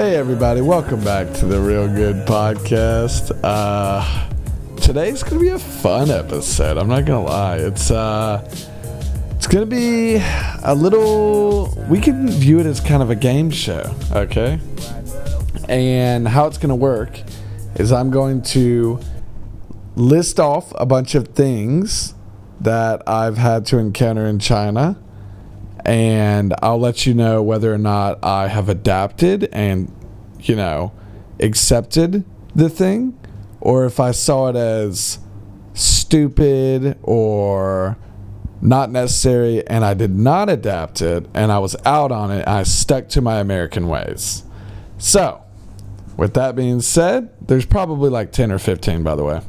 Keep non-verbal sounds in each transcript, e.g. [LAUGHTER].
Hey, everybody, welcome back to the Real Good Podcast. Uh, today's gonna be a fun episode. I'm not gonna lie. It's uh, it's gonna be a little. We can view it as kind of a game show, okay? And how it's gonna work is I'm going to list off a bunch of things that I've had to encounter in China and I'll let you know whether or not I have adapted and, you know, accepted the thing, or if I saw it as stupid or not necessary and I did not adapt it and I was out on it. I stuck to my American ways. So, with that being said, there's probably like 10 or 15, by the way.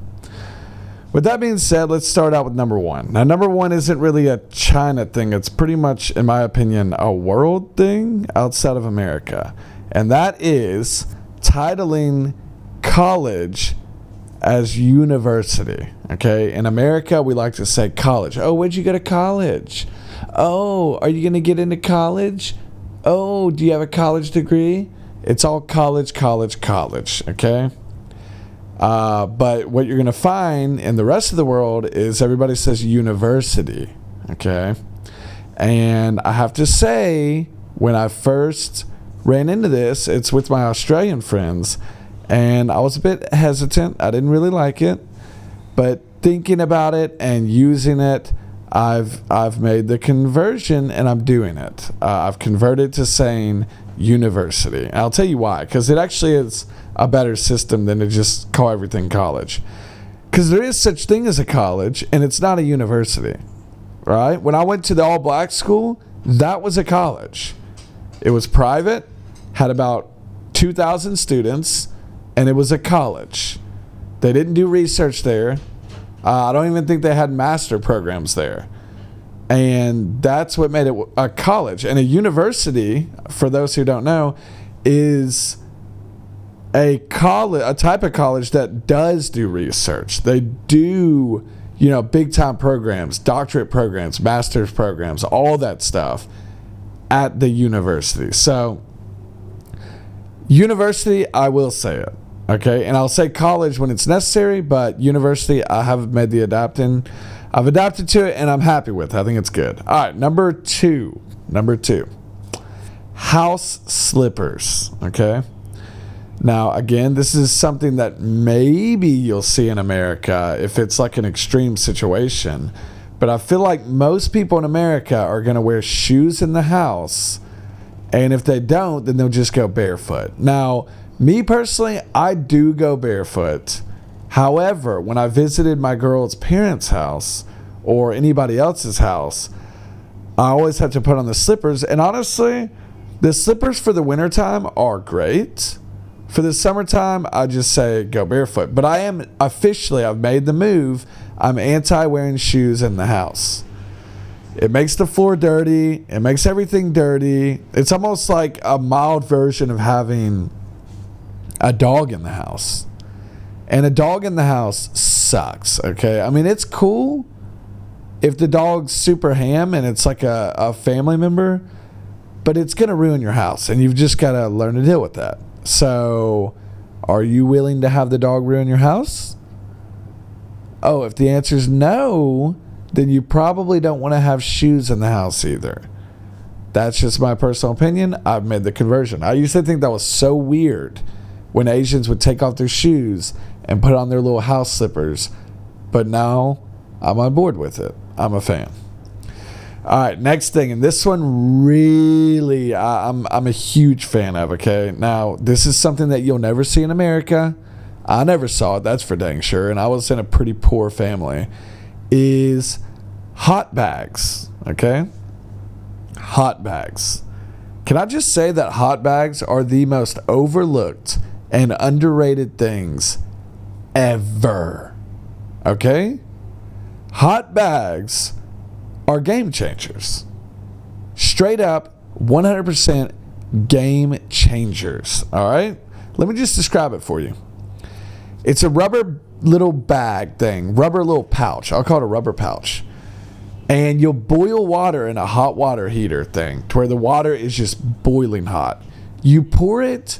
With that being said, let's start out with number one. Now, number one isn't really a China thing, it's pretty much, in my opinion, a world thing outside of America. And that is titling college as university. Okay. In America, we like to say college. Oh, where'd you go to college? Oh, are you going to get into college? Oh, do you have a college degree? It's all college, college, college. Okay. Uh, but what you're going to find in the rest of the world is everybody says university. Okay. And I have to say, when I first ran into this, it's with my Australian friends. And I was a bit hesitant. I didn't really like it. But thinking about it and using it, I've I've made the conversion and I'm doing it. Uh, I've converted to saying university. And I'll tell you why, because it actually is a better system than to just call everything college. Because there is such thing as a college, and it's not a university, right? When I went to the all black school, that was a college. It was private, had about 2,000 students, and it was a college. They didn't do research there. Uh, I don't even think they had master programs there. And that's what made it a college. And a university, for those who don't know, is a college, a type of college that does do research. They do, you know, big time programs, doctorate programs, master's programs, all that stuff at the university. So, university, I will say it. Okay. And I'll say college when it's necessary, but university, I haven't made the adapting. I've adapted to it and I'm happy with it. I think it's good. All right. Number two. Number two. House slippers. Okay. Now, again, this is something that maybe you'll see in America if it's like an extreme situation. But I feel like most people in America are going to wear shoes in the house. And if they don't, then they'll just go barefoot. Now, me personally, I do go barefoot. However, when I visited my girl's parents' house or anybody else's house, I always have to put on the slippers. And honestly, the slippers for the wintertime are great for the summertime, I just say go barefoot. But I am officially, I've made the move. I'm anti wearing shoes in the house. It makes the floor dirty. It makes everything dirty. It's almost like a mild version of having a dog in the house. And a dog in the house sucks, okay? I mean, it's cool if the dog's super ham and it's like a, a family member, but it's going to ruin your house. And you've just got to learn to deal with that. So, are you willing to have the dog ruin your house? Oh, if the answer is no, then you probably don't want to have shoes in the house either. That's just my personal opinion. I've made the conversion. I used to think that was so weird when Asians would take off their shoes and put on their little house slippers. But now I'm on board with it. I'm a fan. All right, next thing, and this one really, I, I'm I'm a huge fan of. Okay, now this is something that you'll never see in America. I never saw it. That's for dang sure. And I was in a pretty poor family. Is hot bags. Okay, hot bags. Can I just say that hot bags are the most overlooked and underrated things ever? Okay, hot bags are game changers. Straight up, 100% game changers. All right? Let me just describe it for you. It's a rubber little bag thing, rubber little pouch. I'll call it a rubber pouch. And you'll boil water in a hot water heater thing to where the water is just boiling hot. You pour it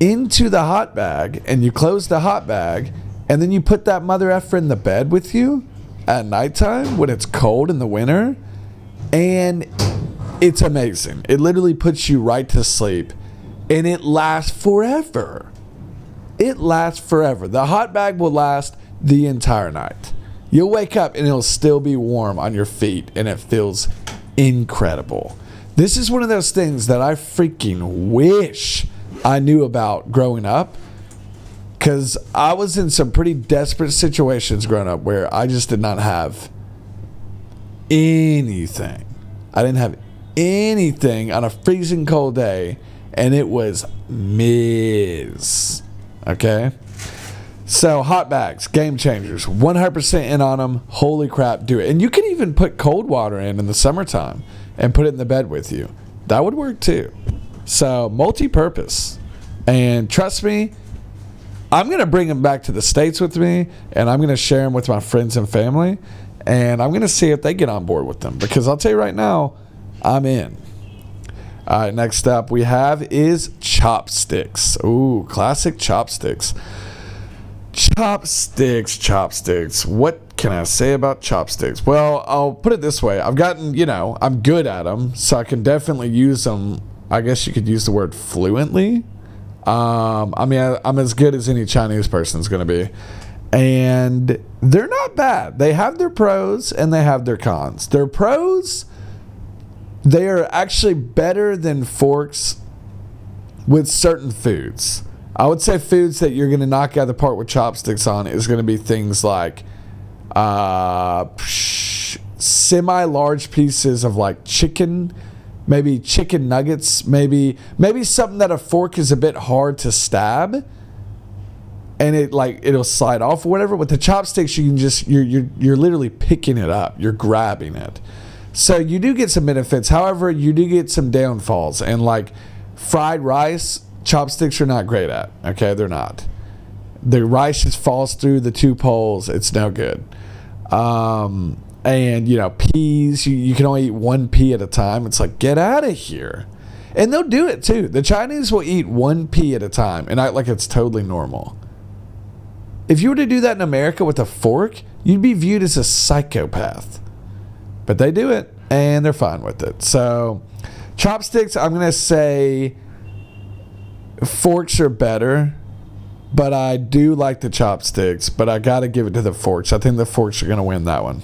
into the hot bag and you close the hot bag and then you put that mother effer in the bed with you at nighttime when it's cold in the winter and it's amazing. It literally puts you right to sleep and it lasts forever. It lasts forever. The hot bag will last the entire night. You'll wake up and it'll still be warm on your feet and it feels incredible. This is one of those things that I freaking wish I knew about growing up because I was in some pretty desperate situations growing up where I just did not have anything. I didn't have anything on a freezing cold day, and it was Miz. Okay? So, hot bags, game changers, 100% in on them. Holy crap, do it. And you can even put cold water in in the summertime and put it in the bed with you. That would work too. So, multi purpose. And trust me, I'm to bring them back to the States with me and I'm to share them with my friends and family. And I'm to see if they get on board with them because I'll tell you right now, I'm in. All right, next up we have is chopsticks. Ooh, classic chopsticks. Chopsticks, chopsticks. What can I say about chopsticks? Well, I'll put it this way. I've gotten, you know, I'm good at them, so I can definitely use them. I guess you could use the word fluently. Um, I mean, I, I'm as good as any Chinese person is going to be. And they're not bad. They have their pros and they have their cons. Their pros, they are actually better than forks with certain foods. I would say foods that you're going to knock out the part with chopsticks on is going to be things like uh, semi large pieces of like chicken, maybe chicken nuggets, maybe maybe something that a fork is a bit hard to stab and it like it'll slide off or whatever. With the chopsticks, you can just you're you're you're literally picking it up. You're grabbing it. So you do get some benefits. However, you do get some downfalls. And like fried rice, chopsticks are not great at. Okay, they're not. The rice just falls through the two poles. It's no good. Um, and you know peas, you, you can only eat one pea at a time. It's like get out of here. And they'll do it too. The Chinese will eat one pea at a time and act like it's totally normal. If you were to do that in America with a fork, you'd be viewed as a psychopath. But they do it and they're fine with it. So, chopsticks, I'm going to say forks are better, but I do like the chopsticks, but I got to give it to the forks. I think the forks are going to win that one.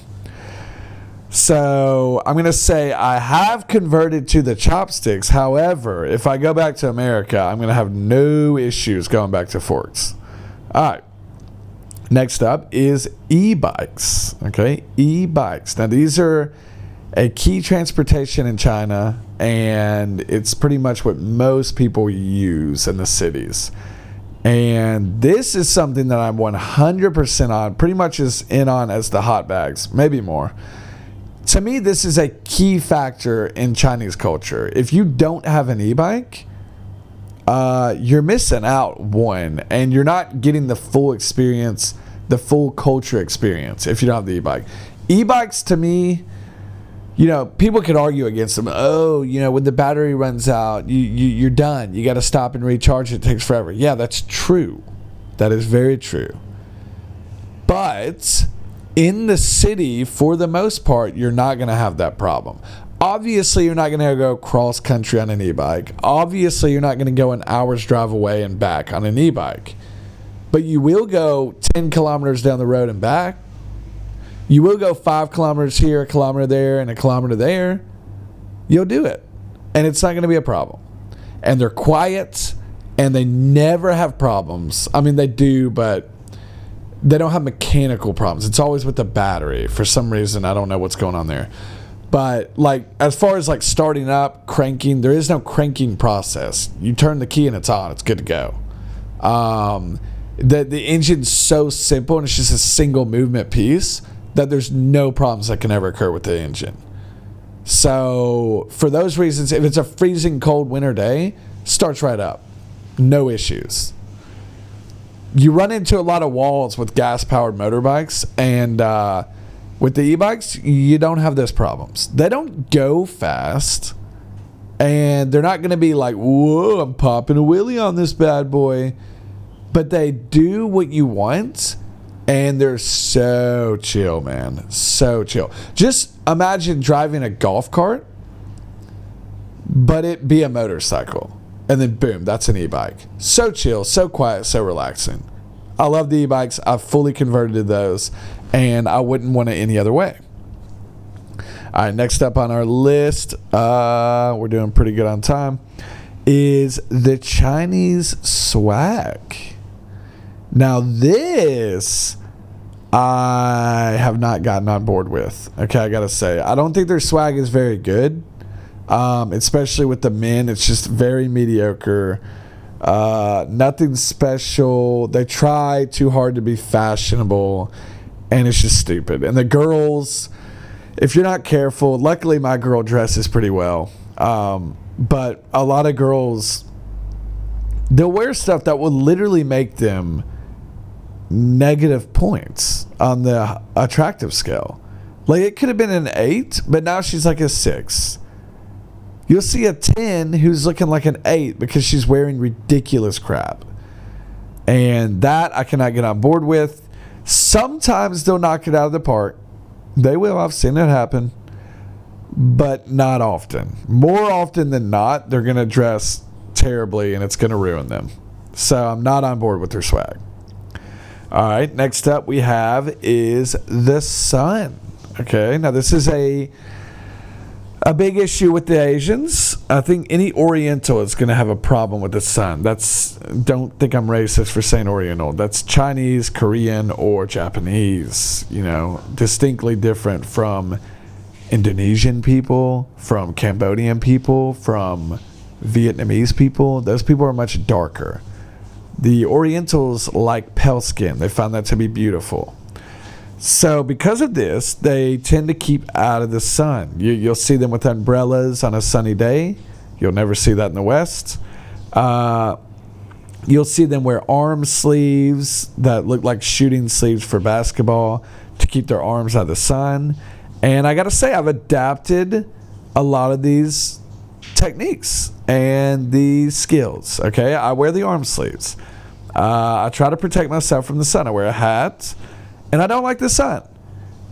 So I'm going to say I have converted to the chopsticks. However, if I go back to America, I'm going to have no issues going back to forks. All right. Next up is e bikes. Okay, e bikes. Now, these are a key transportation in China, and it's pretty much what most people use in the cities. And this is something that I'm 100% on, pretty much as in on as the hot bags, maybe more. To me, this is a key factor in Chinese culture. If you don't have an e bike, uh, you're missing out one, and you're not getting the full experience the full culture experience if you don't have the e-bike. E-bikes to me, you know, people could argue against them. Oh, you know, when the battery runs out, you, you you're done. You got to stop and recharge. It takes forever. Yeah, that's true. That is very true. But in the city, for the most part, you're not going to have that problem. Obviously, you're not going to go cross country on an e bike. Obviously, you're not going to go an hour's drive away and back on an e bike but you will go 10 kilometers down the road and back. You will go five kilometers here, a kilometer there, and a kilometer there. You'll do it. And it's not going to be a problem. And they're quiet and they never have problems. I mean, they do, but they don't have mechanical problems. It's always with the battery. For some reason, I don't know what's going on there. But like as far as like starting up, cranking, there is no cranking process. You turn the key and it's on. It's good to go. Um, the the engine's so simple and it's just a single movement piece that there's no problems that can ever occur with the engine. So for those reasons, if it's a freezing cold winter day, starts right up, no issues. You run into a lot of walls with gas powered motorbikes, and uh, with the e bikes, you don't have those problems. They don't go fast, And they're not going to be like, whoa, I'm popping a wheelie on this bad boy. But they do what you want. And they're so chill, man. So chill. Just imagine driving a golf cart, but it be a motorcycle. And then boom, that's an e bike. So chill, so quiet, so relaxing. I love the e bikes. I've fully converted to those, and I wouldn't want it any other way. All right, next up on our list, uh, we're doing pretty good on time, is the Chinese swag. Now, this I have not gotten on board with. Okay, I gotta say, I don't think their swag is very good, um, especially with the men. It's just very mediocre. Uh, nothing special. They try too hard to be fashionable, and it's just stupid. And the girls, if you're not careful, luckily my girl dresses pretty well. Um, but a lot of girls, they'll wear stuff that will literally make them negative points on the attractive scale. Like it could have been an eight, but now she's like a six. You'll see a 10 who's looking like an 8 because she's wearing ridiculous crap. And that I cannot get on board with. Sometimes they'll knock it out of the park. They will. I've seen it happen. But not often. More often than not, they're going to dress terribly and it's going to ruin them. So I'm not on board with their swag. All right, next up we have is the sun. Okay, now this is a a big issue with the Asians. I think any Oriental is going to have a problem with the sun. That's don't think I'm racist for saying Oriental. That's Chinese, Korean, or Japanese. You know, distinctly different from Indonesian people, from Cambodian people, from Vietnamese people. Those people are much darker. The Orientals like pale skin. They found that to be beautiful. So, because of this, they tend to keep out of the sun. You, will see them with umbrellas on a sunny day. You'll never see that in the West. Uh, you'll see them wear arm sleeves that look like shooting sleeves for basketball to keep their arms out of the sun. And I got to say, I've adapted a lot of these techniques and these skills. Okay, I wear the arm sleeves. Uh, I try to protect myself from the sun. I wear a hat, and I don't like the sun.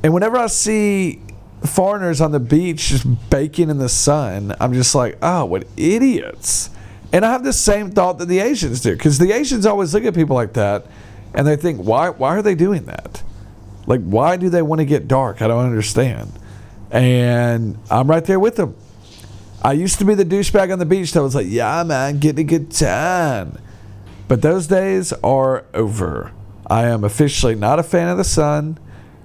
And whenever I see foreigners on the beach just baking in the sun, I'm just like, oh, what idiots. And I have the same thought that the Asians do, because the Asians always look at people like that, and they think, why, why are they doing that? Like, why do they want to get dark? I don't understand. And I'm right there with them. I used to be the douchebag on the beach that was like, yeah, man, getting a good tan. But those days are over. I am officially not a fan of the sun.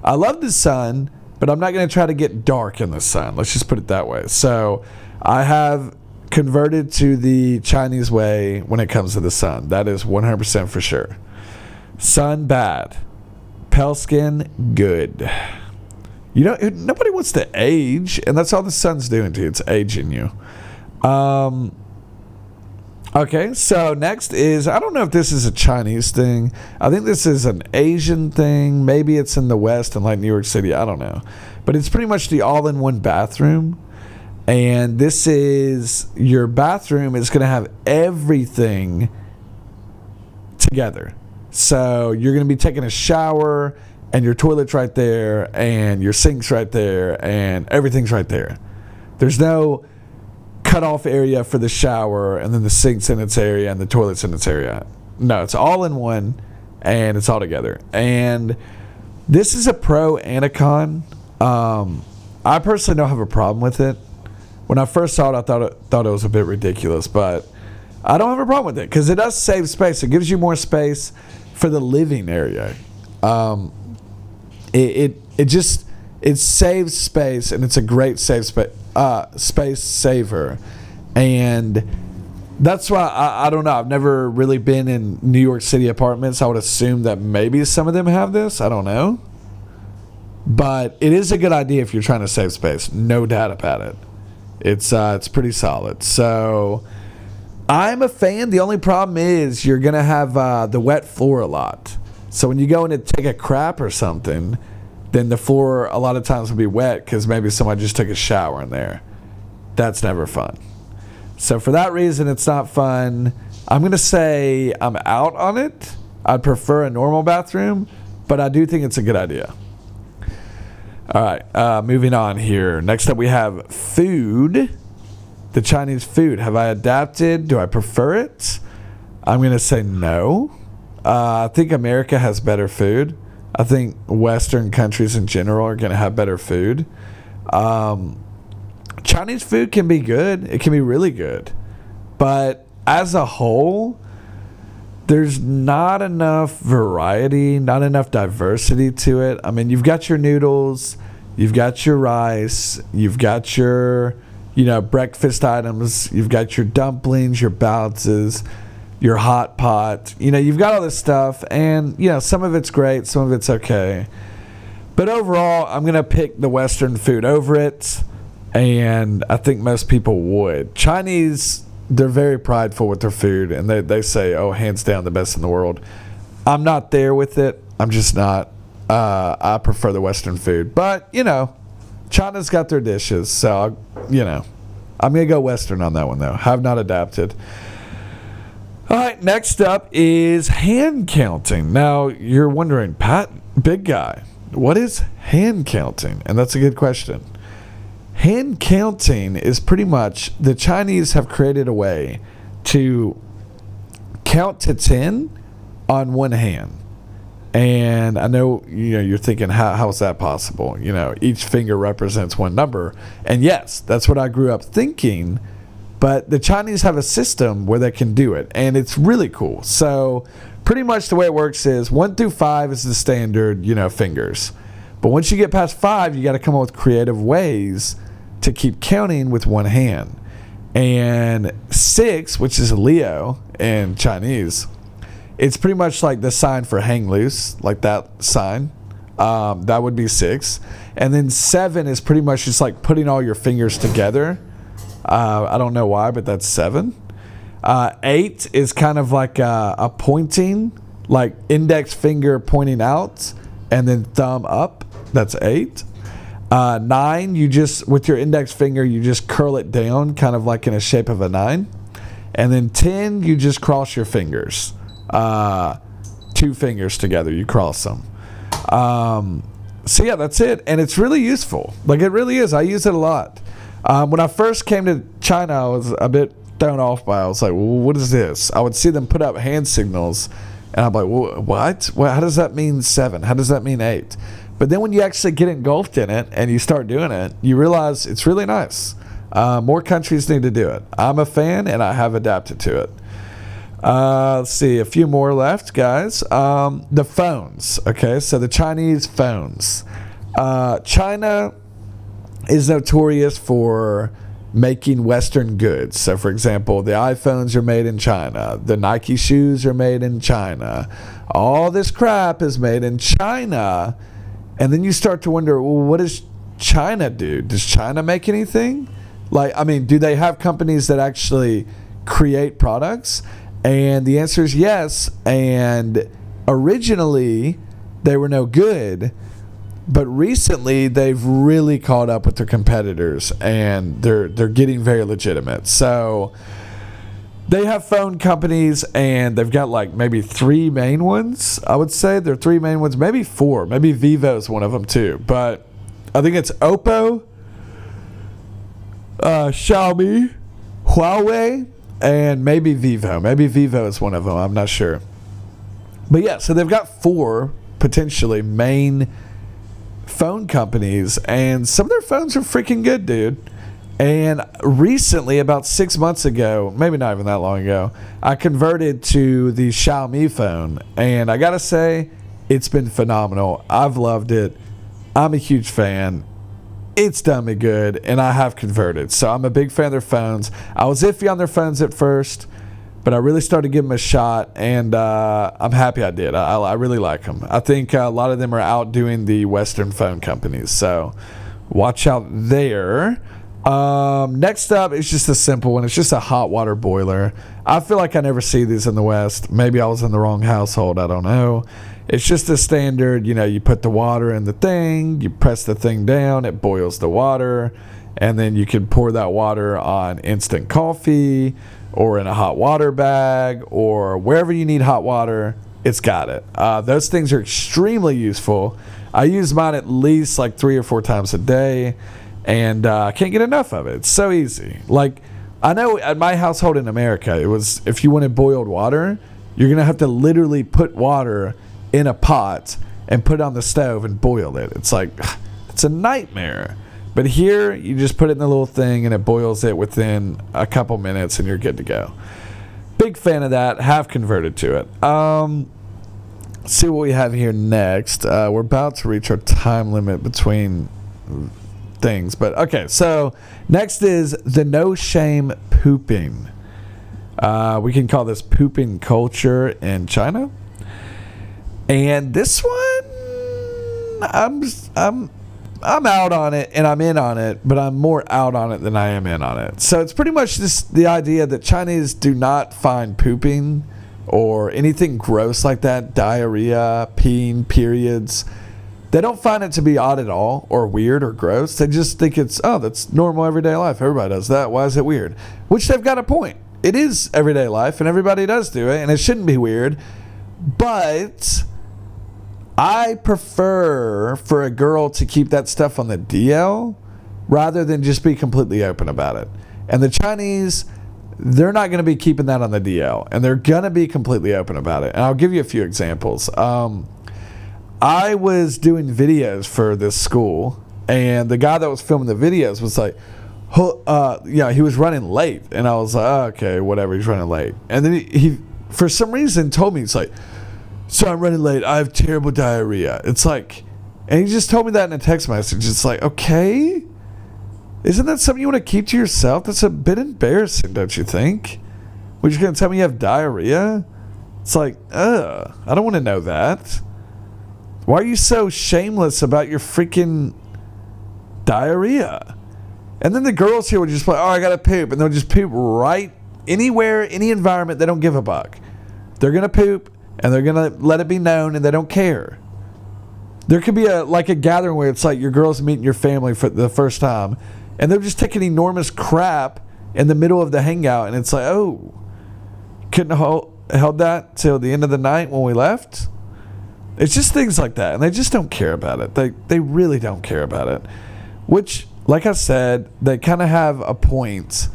I love the sun, but I'm not going to try to get dark in the sun. Let's just put it that way. So I have converted to the Chinese way when it comes to the sun. That is 100% for sure. Sun, bad. Pale skin, good. You know, nobody wants to age, and that's all the sun's doing to you. It's aging you. Um, Okay, so next is I don't know if this is a Chinese thing. I think this is an Asian thing. Maybe it's in the West and like New York City. I don't know. But it's pretty much the all in one bathroom. And this is your bathroom is going to have everything together. So you're going to be taking a shower and your toilet's right there and your sink's right there and everything's right there. There's no cut off area for the shower and then the sink's in its area and the toilet's in its area. No, it's all in one and it's all together. And this is a pro and a con. Um, I personally don't have a problem with it. When I first saw it, I thought it, thought it was a bit ridiculous, but I don't have a problem with it because it does save space. It gives you more space for the living area. Um, it, it it just it saves space and it's a great save space uh, space saver, and that's why I, I don't know. I've never really been in New York City apartments. I would assume that maybe some of them have this. I don't know, but it is a good idea if you're trying to save space. No doubt about it. It's uh, it's pretty solid. So. I'm a fan. The only problem is you're gonna have uh, the wet floor a lot. So when you go in to take a crap or something, then the floor a lot of times will be wet because maybe someone just took a shower in there. That's never fun. So for that reason, it's not fun. I'm gonna say I'm out on it. I'd prefer a normal bathroom, but I do think it's a good idea. All right, uh, moving on here. Next up, we have food. The Chinese food. Have I adapted? Do I prefer it? I'm gonna say no. Uh, I think America has better food. I think Western countries in general are gonna have better food. Um, Chinese food can be good. It can be really good, but as a whole, there's not enough variety, not enough diversity to it. I mean, you've got your noodles, you've got your rice, you've got your, you know, breakfast items, you've got your dumplings, your baozi, your hot pot. You know, you've got all this stuff, and, you know, some of it's great, some of it's okay. But overall, I'm to pick the Western food over it, and I think most people would. Chinese they're very prideful with their food and they, they say, oh, hands down, the best in the world. I'm not there with it. I'm just not. Uh, I prefer the Western food. But, you know, China's got their dishes. So, i you know, I'm to go Western on that one, though. Have not adapted. All right, next up is hand counting. Now, you're wondering, Pat, big guy, what is hand counting? And that's a good question. Hand counting is pretty much the Chinese have created a way to count to 10 on one hand. And I know you know you're thinking how how is that possible? You know, each finger represents one number. And yes, that's what I grew up thinking, but the Chinese have a system where they can do it and it's really cool. So, pretty much the way it works is 1 through 5 is the standard, you know, fingers. But once you get past 5, you got to come up with creative ways to keep counting with one hand. And six, which is liu in Chinese, it's pretty much like the sign for hang loose, like that sign. Um, that would be six. And then seven is pretty much just like putting all your fingers together. Uh, I don't know why, but that's seven. Uh, eight is kind of like a, a pointing, like index finger pointing out, and then thumb up. That's eight. Uh, nine, you just, with your index finger, you just curl it down, kind of like in a shape of a nine. And then 10, you just cross your fingers. Uh, two fingers together, you cross them. Um, so, yeah, that's it. And it's really useful. Like, it really is. I use it a lot. Um, when I first came to China, I was a bit thrown off by it. I was like, well, what is this? I would see them put up hand signals. And I'm like, what? Well, how does that mean seven? How does that mean eight? But then when you actually get engulfed in it and you start doing it, you realize it's really nice. Uh, more countries need to do it. I'm a fan and I have adapted to it. Uh, let's see, a few more left, guys. Um, the phones. Okay, so the Chinese phones. Uh, China is notorious for making Western goods. So, for example, the iPhones are made in China, the Nike shoes are made in China. All this crap is made in China and then you start to wonder, well, what does China do? Does China make anything? Like, I mean, do they have companies that actually create products? And the answer is yes. And originally, they were no good. But recently, they've really caught up with their competitors, and they're they're getting very legitimate. So, they have phone companies and they've got like maybe three main ones. I would say they're three main ones, maybe four. Maybe Vivo is one of them too. But I think it's Oppo, uh, Xiaomi, Huawei, and maybe Vivo. Maybe Vivo is one of them. I'm not sure. But yeah, so they've got four potentially main phone companies, and some of their phones are freaking good, dude. And recently, about six months ago, maybe not even that long ago, I converted to the Xiaomi phone. And I got to say, it's been phenomenal. I've loved it. I'm a huge fan. It's done me good, and I have converted. So I'm a big fan of their phones. I was iffy on their phones at first, but I really started giving them a shot, and uh, I'm happy I did. I, I, really like them. I think a lot of them are outdoing the Western phone companies. So watch out there. Um, next up is just a simple one. It's just a hot water boiler. I feel like I never see these in the West. Maybe I was in the wrong household. I don't know. It's just a standard, you know, you put the water in the thing, you press the thing down, it boils the water, and then you can pour that water on instant coffee or in a hot water bag or wherever you need hot water. It's got it. Uh, those things are extremely useful. I use mine at least like three or four times a day, and I uh, can't get enough of it. It's so easy. Like I know at my household in America, it was if you wanted boiled water, you're gonna have to literally put water in a pot and put it on the stove and boil it. It's like [SIGHS] it's a nightmare. But here, you just put it in the little thing and it boils it within a couple minutes and you're good to go. Big fan of that. Have converted to it. Um, see what we have here next. Uh, we're about to reach our time limit between things. But okay, so next is the no shame pooping. Uh, we can call this pooping culture in China. And this one, I'm I'm I'm out on it and I'm in on it, but I'm more out on it than I am in on it. So it's pretty much just the idea that Chinese do not find pooping or anything gross like that, diarrhea, peeing, periods. They don't find it to be odd at all or weird or gross. They just think it's, oh, that's normal everyday life. Everybody does that. Why is it weird? Which they've got a point. It is everyday life and everybody does do it and it shouldn't be weird. But I prefer for a girl to keep that stuff on the DL rather than just be completely open about it. And the Chinese, they're not going to be keeping that on the DL, and they're going to be completely open about it. And I'll give you a few examples. Um, I was doing videos for this school, and the guy that was filming the videos was like, uh, yeah, he was running late, and I was like, oh, okay, whatever, he's running late. And then he, he, for some reason, told me, it's like, so I'm running late. I have terrible diarrhea. It's like, and he just told me that in a text message. It's like, okay, isn't that something you want to keep to yourself? That's a bit embarrassing, don't you think? What you're gonna tell me you have diarrhea? It's like, ugh, I don't want to know that. Why are you so shameless about your freaking diarrhea? And then the girls here would just like, oh, I gotta poop, and they'll just poop right anywhere, any environment. They don't give a buck. They're gonna poop and they're gonna let it be known, and they don't care. There could be a like a gathering where it's like your girls meeting your family for the first time, and they're just taking enormous crap in the middle of the hangout, and it's like, oh, couldn't hold held that till the end of the night when we left. It's just things like that, and they just don't care about it. They they really don't care about it. Which, like I said, they kind of have a point,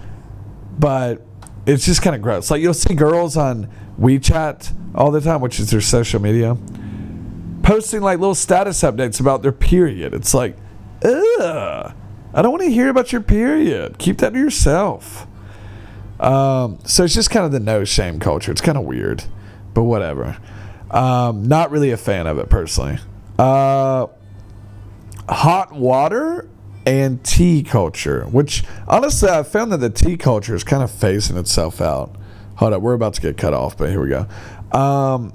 but it's just kind of gross. Like you'll see girls on WeChat all the time, which is their social media, posting like little status updates about their period. It's like, ugh, I don't want to hear about your period. Keep that to yourself. Um, so it's just kind of the no shame culture. It's kind of weird, but whatever. Um, not really a fan of it personally. Uh, hot water and tea culture, which honestly I found that the tea culture is kind of phasing itself out. Hold up, we're about to get cut off, but here we go. Um,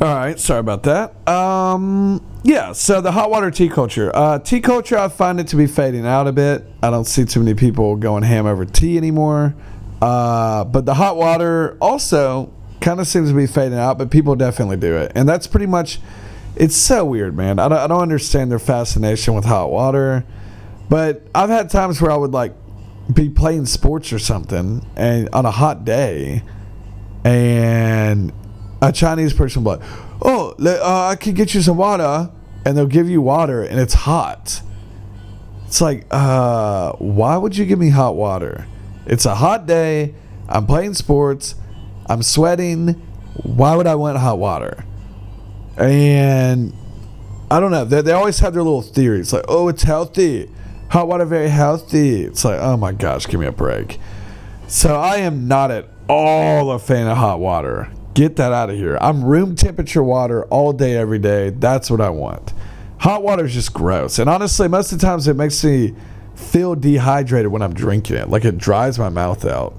all right, sorry about that. Um, yeah, so the hot water tea culture. Uh, tea culture, I find it to be fading out a bit. I don't see too many people going ham over tea anymore. Uh, but the hot water also kind of seems to be fading out, but people definitely do it. And that's pretty much, it's so weird, man. I don't, I don't understand their fascination with hot water. But I've had times where I would like be playing sports or something and on a hot day and a Chinese person will like, oh, uh, I can get you some water. And they'll give you water and it's hot. It's like, uh, why would you give me hot water? It's a hot day. I'm playing sports. I'm sweating. Why would I want hot water? And I don't know. They, they always have their little theories like, oh, it's healthy. Hot water very healthy. It's like, oh my gosh, give me a break. So I am not at all a fan of hot water. Get that out of here. I'm room temperature water all day, every day. That's what I want. Hot water is just gross. And honestly, most of the times it makes me feel dehydrated when I'm drinking it. Like it dries my mouth out.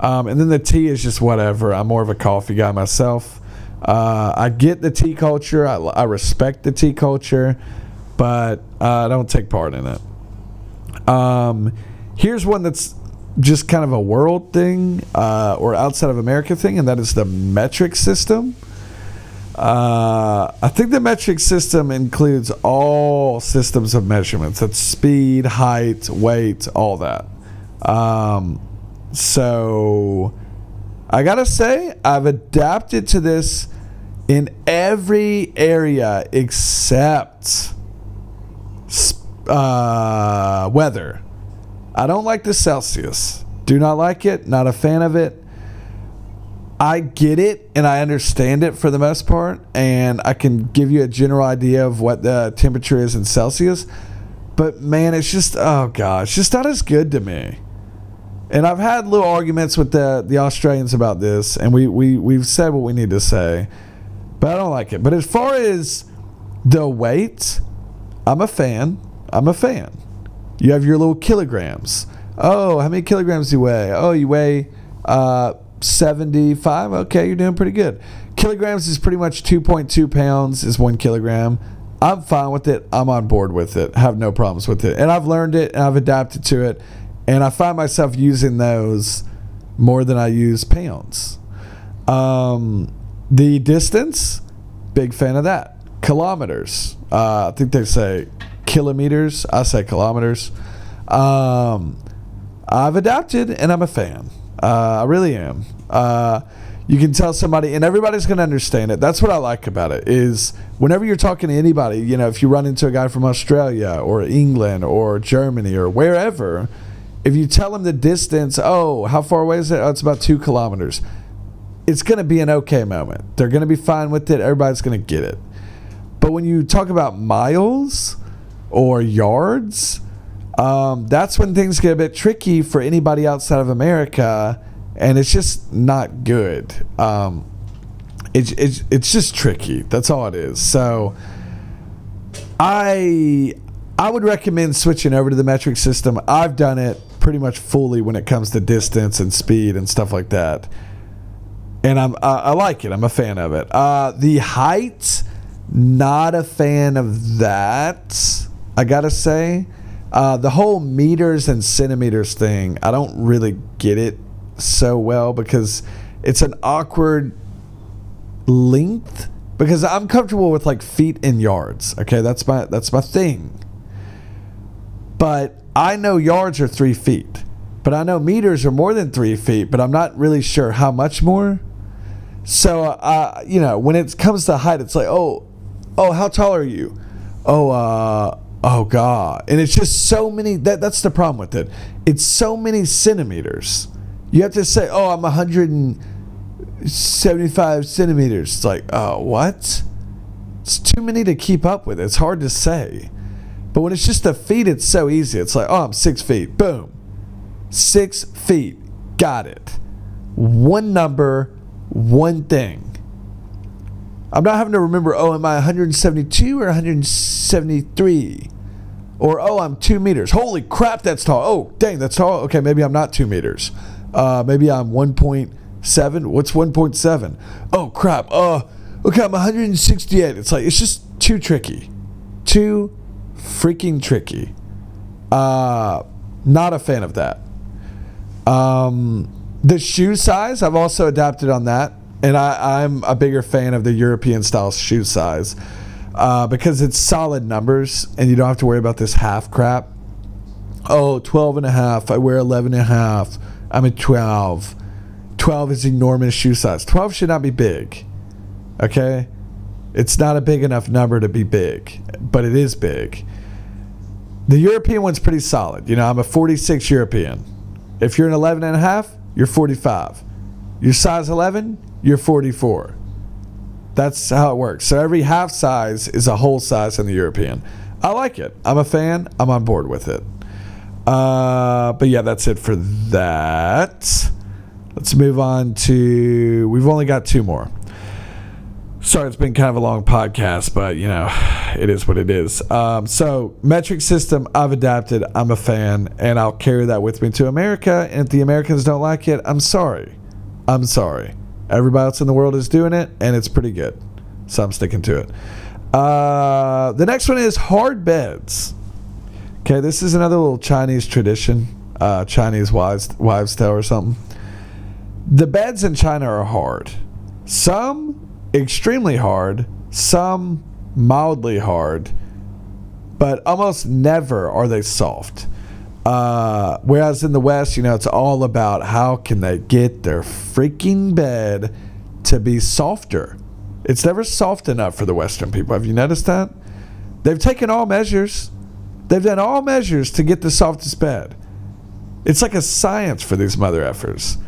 Um, and then the tea is just whatever. I'm more of a coffee guy myself. Uh, I get the tea culture. I, I respect the tea culture, but uh, I don't take part in it. Um, here's one that's just kind of a world thing uh, or outside of America thing, and that is the metric system. Uh, I think the metric system includes all systems of measurements. That's speed, height, weight, all that. Um, so I gotta say, I've adapted to this in every area except uh, weather. I don't like the Celsius. Do not like it. Not a fan of it. I get it and I understand it for the most part, and I can give you a general idea of what the temperature is in Celsius. But man, it's just oh it's just not as good to me. And I've had little arguments with the the Australians about this, and we we we've said what we need to say, but I don't like it. But as far as the weight, I'm a fan. I'm a fan. You have your little kilograms. Oh, how many kilograms do you weigh? Oh, you weigh. Uh, 75. Okay, you're doing pretty good. Kilograms is pretty much 2.2 pounds is one kilogram. I'm fine with it. I'm on board with it. Have no problems with it. And I've learned it and I've adapted to it. And I find myself using those more than I use pounds. Um, the distance, big fan of that. Kilometers. Uh, I think they say kilometers. I say kilometers. Um, I've adapted and I'm a fan. Uh, I really am. Uh, you can tell somebody, and everybody's going to understand it. That's what I like about it. Is whenever you're talking to anybody, you know, if you run into a guy from Australia or England or Germany or wherever, if you tell them the distance, oh, how far away is it? Oh, it's about two kilometers. It's going to be an okay moment. They're going to be fine with it. Everybody's going to get it. But when you talk about miles or yards, um, that's when things get a bit tricky for anybody outside of America, and it's just not good. Um, it's, it's, it's just tricky. That's all it is. So I I would recommend switching over to the metric system. I've done it pretty much fully when it comes to distance and speed and stuff like that. And I'm I, I like it. I'm a fan of it. Uh, the height, not a fan of that. I gotta say. Uh, the whole meters and centimeters thing, I don't really get it so well because it's an awkward length. Because I'm comfortable with like feet and yards. Okay, that's my that's my thing. But I know yards are three feet, but I know meters are more than three feet. But I'm not really sure how much more. So, uh, you know, when it comes to height, it's like, oh, oh, how tall are you? Oh, uh, Oh God! And it's just so many. That that's the problem with it. It's so many centimeters. You have to say, "Oh, I'm 175 centimeters." It's like, oh, what? It's too many to keep up with. It's hard to say. But when it's just the feet, it's so easy. It's like, oh, I'm six feet. Boom, six feet. Got it. One number, one thing. I'm not having to remember, oh, am I 172 or 173? Or, oh, I'm two meters. Holy crap, that's tall. Oh, dang, that's tall. Okay, maybe I'm not two meters. Uh, maybe I'm 1.7. What's 1.7? Oh, crap. Uh, okay, I'm 168. It's like, it's just too tricky. Too freaking tricky. Uh, not a fan of that. Um, the shoe size, I've also adapted on that and I, am a bigger fan of the European style shoe size uh, because it's solid numbers and you don't have to worry about this half crap. Oh, 12 and a half. I wear 11 and a half. I'm at 12. 12 is enormous shoe size. 12 should not be big. Okay? It's not a big enough number to be big, but it is big. The European one's pretty solid. You know, I'm a 46 European. If you're an 11 and a half, you're 45. You're size 11, you're 44. That's how it works. So every half size is a whole size in the European. I like it. I'm a fan. I'm on board with it. Uh, but yeah, that's it for that. Let's move on to. We've only got two more. Sorry, it's been kind of a long podcast, but you know, [SIGHS] it is what it is. Um, so, metric system, I've adapted. I'm a fan, and I'll carry that with me to America. And if the Americans don't like it, I'm sorry. I'm sorry. Everybody else in the world is doing it, and it's pretty good. So I'm sticking to it. Uh, the next one is hard beds. Okay, this is another little Chinese tradition, uh, Chinese wives wives tale or something. The beds in China are hard. Some extremely hard, some mildly hard, but almost never are they soft. Uh, whereas in the West, you know, it's all about how can they get their freaking bed to be softer. It's never soft enough for the Western people. Have you noticed that? They've taken all measures. They've done all measures to get the softest bed. It's like a science for these mother effers.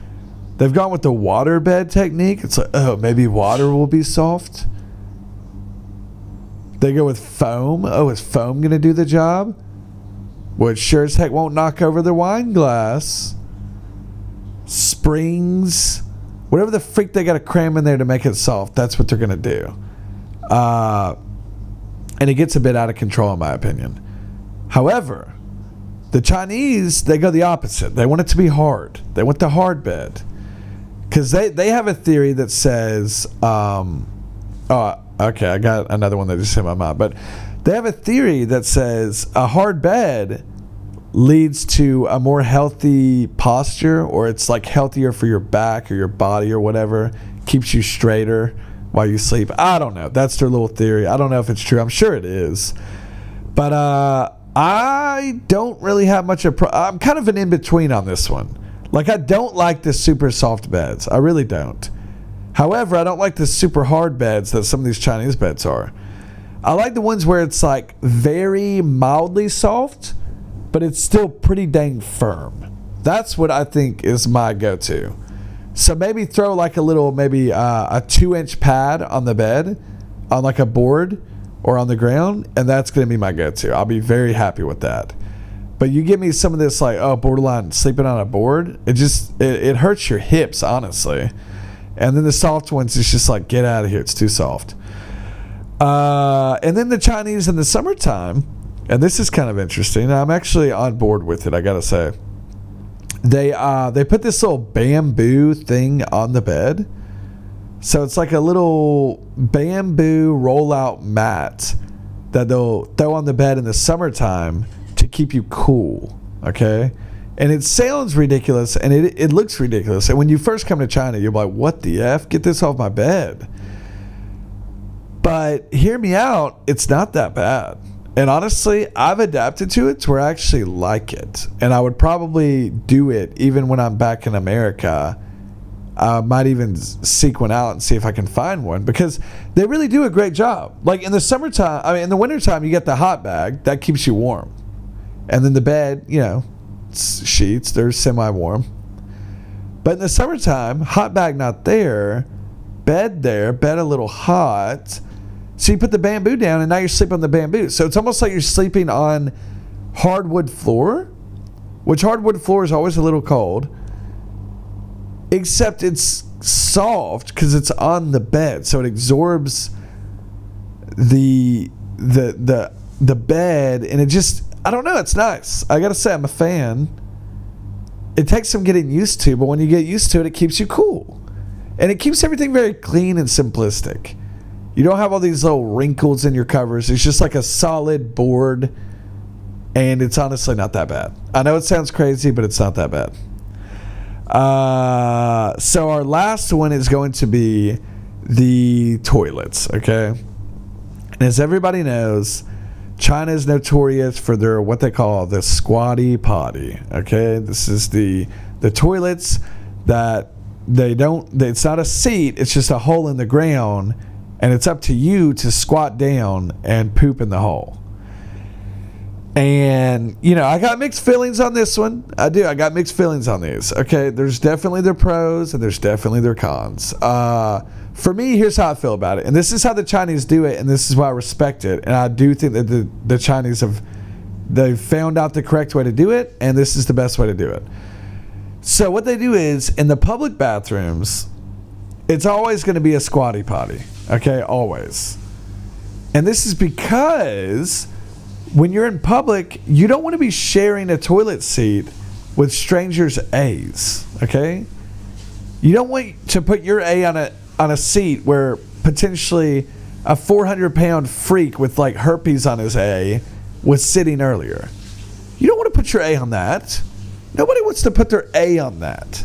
They've gone with the water bed technique. It's like, oh, maybe water will be soft. They go with foam. Oh, is foam going to do the job? Which sure as heck won't knock over the wine glass. Springs. Whatever the freak they got to cram in there to make it soft, that's what they're going to do. Uh, and it gets a bit out of control, in my opinion. However, the Chinese, they go the opposite. They want it to be hard. They want the hard bed. Because they, they have a theory that says, um, oh, okay, I got another one that just hit my mind. But they have a theory that says a hard bed leads to a more healthy posture, or it's like healthier for your back or your body or whatever, keeps you straighter while you sleep. I don't know. That's their little theory. I don't know if it's true. I'm sure it is. But uh, I don't really have much of. Pro- I'm kind of an in between on this one. Like I don't like the super soft beds. I really don't. However, I don't like the super hard beds that some of these Chinese beds are. I like the ones where it's like very mildly soft, but it's still pretty dang firm. That's what I think is my go-to. So maybe throw like a little, maybe uh, a two-inch pad on the bed, on like a board or on the ground, and that's going to be my go-to. I'll be very happy with that. But you give me some of this like oh borderline sleeping on a board, it just it, it hurts your hips honestly. And then the soft ones, it's just like get out of here. It's too soft. Uh, and then the Chinese in the summertime, and this is kind of interesting. I'm actually on board with it. I gotta say, they uh, they put this little bamboo thing on the bed, so it's like a little bamboo rollout mat that they'll throw on the bed in the summertime to keep you cool. Okay. And it sounds ridiculous and it, it looks ridiculous. And when you first come to China, you're like, what the F? Get this off my bed. But hear me out, it's not that bad. And honestly, I've adapted to it to where I actually like it. And I would probably do it even when I'm back in America. I might even seek one out and see if I can find one because they really do a great job. Like in the summertime, I mean, in the wintertime, you get the hot bag that keeps you warm. And then the bed, you know, sheets, they're semi warm. But in the summertime, hot bag not there, bed there, bed a little hot so you put the bamboo down, and now you're sleeping on the bamboo. So it's almost like you're sleeping on hardwood floor, which hardwood floor is always a little cold, except it's soft because it's on the bed, so it absorbs the the the the bed, and it just I don't know. It's nice. I gotta say, I'm a fan. It takes some getting used to, but when you get used to it, it keeps you cool, and it keeps everything very clean and simplistic. You don't have all these little wrinkles in your covers. It's just like a solid board, and it's honestly not that bad. I know it sounds crazy, but it's not that bad. Uh, so our last one is going to be the toilets. Okay, and as everybody knows, China is notorious for their what they call the squatty potty. Okay, this is the the toilets that they don't. It's not a seat. It's just a hole in the ground and it's up to you to squat down and poop in the hole. And you know, I got mixed feelings on this one. I do. I got mixed feelings on these. Okay, there's definitely their pros and there's definitely their cons. Uh, for me, here's how I feel about it, and this is how the Chinese do it, and this is why I respect it. And I do think that the the Chinese have they've found out the correct way to do it, and this is the best way to do it. So what they do is in the public bathrooms, it's always going to be a squatty potty. Okay, always. And this is because when you're in public, you don't want to be sharing a toilet seat with strangers' A's. Okay? You don't want to put your A on a on a seat where potentially a 400 pound freak with like herpes on his A was sitting earlier. You don't want to put your A on that. Nobody wants to put their A on that.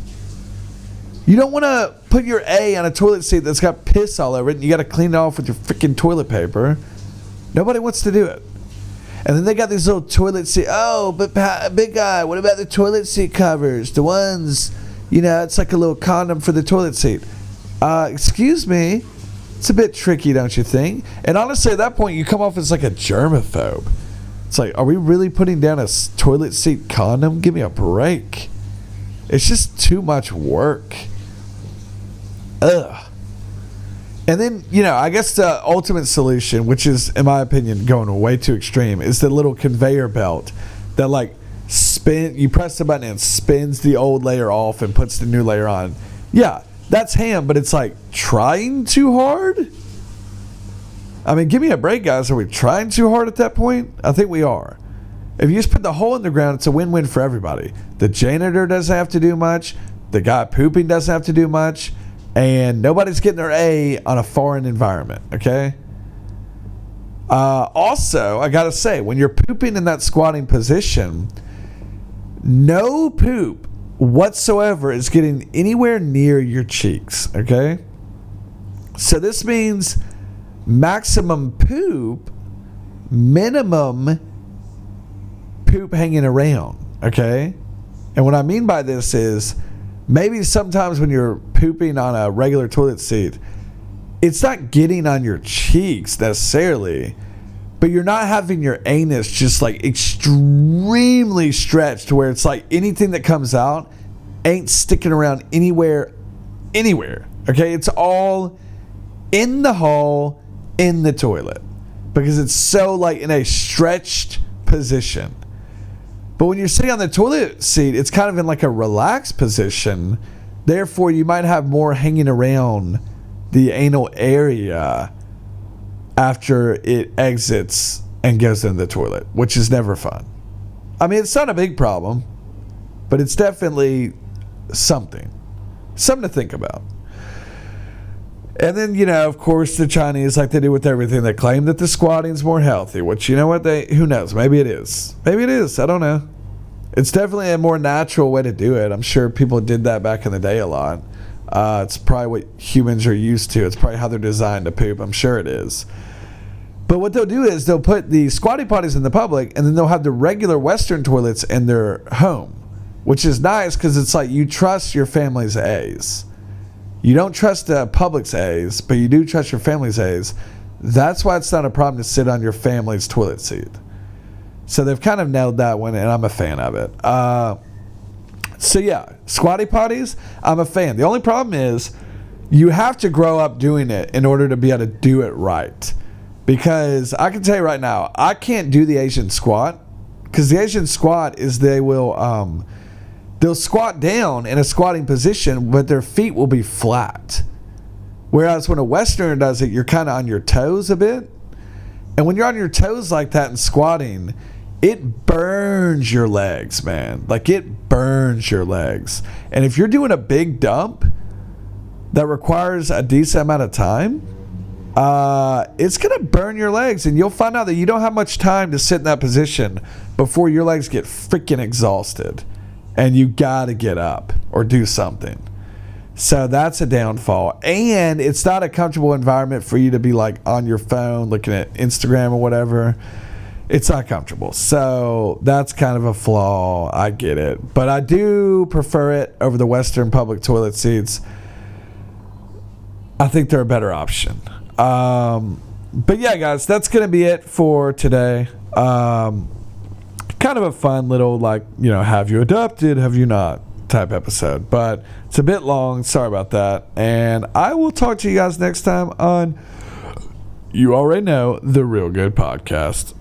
You don't want to put your A on a toilet seat that's got piss all over it and you got to clean it off with your freaking toilet paper. Nobody wants to do it. And then they got these little toilet seat. Oh, but big guy, what about the toilet seat covers? The ones, you know, it's like a little condom for the toilet seat. Uh, excuse me. It's a bit tricky, don't you think? And honestly, at that point, you come off as like a germaphobe. It's like, are we really putting down a toilet seat condom? Give me a break. It's just too much work. Ugh. And then, you know, I guess the ultimate solution, which is, in my opinion, going way too extreme, is the little conveyor belt that, like, spin. You press the button and spins the old layer off and puts the new layer on. Yeah, that's ham, but it's like trying too hard. I mean, give me a break, guys. Are we trying too hard at that point? I think we are. If you just put the hole in the ground, it's a win win for everybody. The janitor doesn't have to do much, the guy pooping doesn't have to do much and nobody's getting their A on a foreign environment. Okay. Uh, also, I gotta say, when you're pooping in that squatting position, no poop whatsoever is getting anywhere near your cheeks. Okay. So this means maximum poop, minimum poop hanging around. Okay. And what I mean by this is maybe sometimes when you're pooping on a regular toilet seat, it's not getting on your cheeks necessarily, but you're not having your anus just like extremely stretched to where it's like anything that comes out ain't sticking around anywhere, anywhere. Okay, it's all in the hole, in the toilet, because it's so like in a stretched position. But when you're sitting on the toilet seat, it's kind of in like a relaxed position. Therefore, you might have more hanging around the anal area after it exits and goes in the toilet, which is never fun. I mean, it's not a big problem, but it's definitely something. Something to think about. And then, you know, of course, the Chinese, like they do with everything, they claim that the squatting's more healthy, which, you know what, they, who knows? Maybe it is. Maybe it is. I don't know. It's definitely a more natural way to do it. I'm sure people did that back in the day a lot. Uh, it's probably what humans are used to. It's probably how they're designed to poop. I'm sure it is. But what they'll do is they'll put the squatty potties in the public, and then they'll have the regular Western toilets in their home, which is nice because it's like you trust your family's A's. You don't trust the public's A's, but you do trust your family's A's. That's why it's not a problem to sit on your family's toilet seat. So they've kind of nailed that one, and I'm a fan of it. Uh, so yeah, squatty potties, I'm a fan. The only problem is you have to grow up doing it in order to be able to do it right. Because I can tell you right now, I can't do the Asian squat because the Asian squat is they will um, they'll squat down in a squatting position, but their feet will be flat. Whereas when a Westerner does it, you're kind of on your toes a bit. And when you're on your toes like that and squatting, it burns your legs, man. Like it burns your legs. And if you're doing a big dump that requires a decent amount of time, uh, it's gonna burn your legs, and you'll find out that you don't have much time to sit in that position before your legs get freaking exhausted and you got to get up or do something. So that's a downfall. And it's not a comfortable environment for you to be like on your phone looking at Instagram or whatever. It's not comfortable. So that's kind of a flaw. I get it. But I do prefer it over the Western public toilet seats. I think they're a better option. Um, but yeah, guys, that's going to be it for today. Um, kind of a fun little like you know have you adopted have you not type episode. But it's a bit long sorry about that. And i will talk to you guys next time on you already know the real good podcast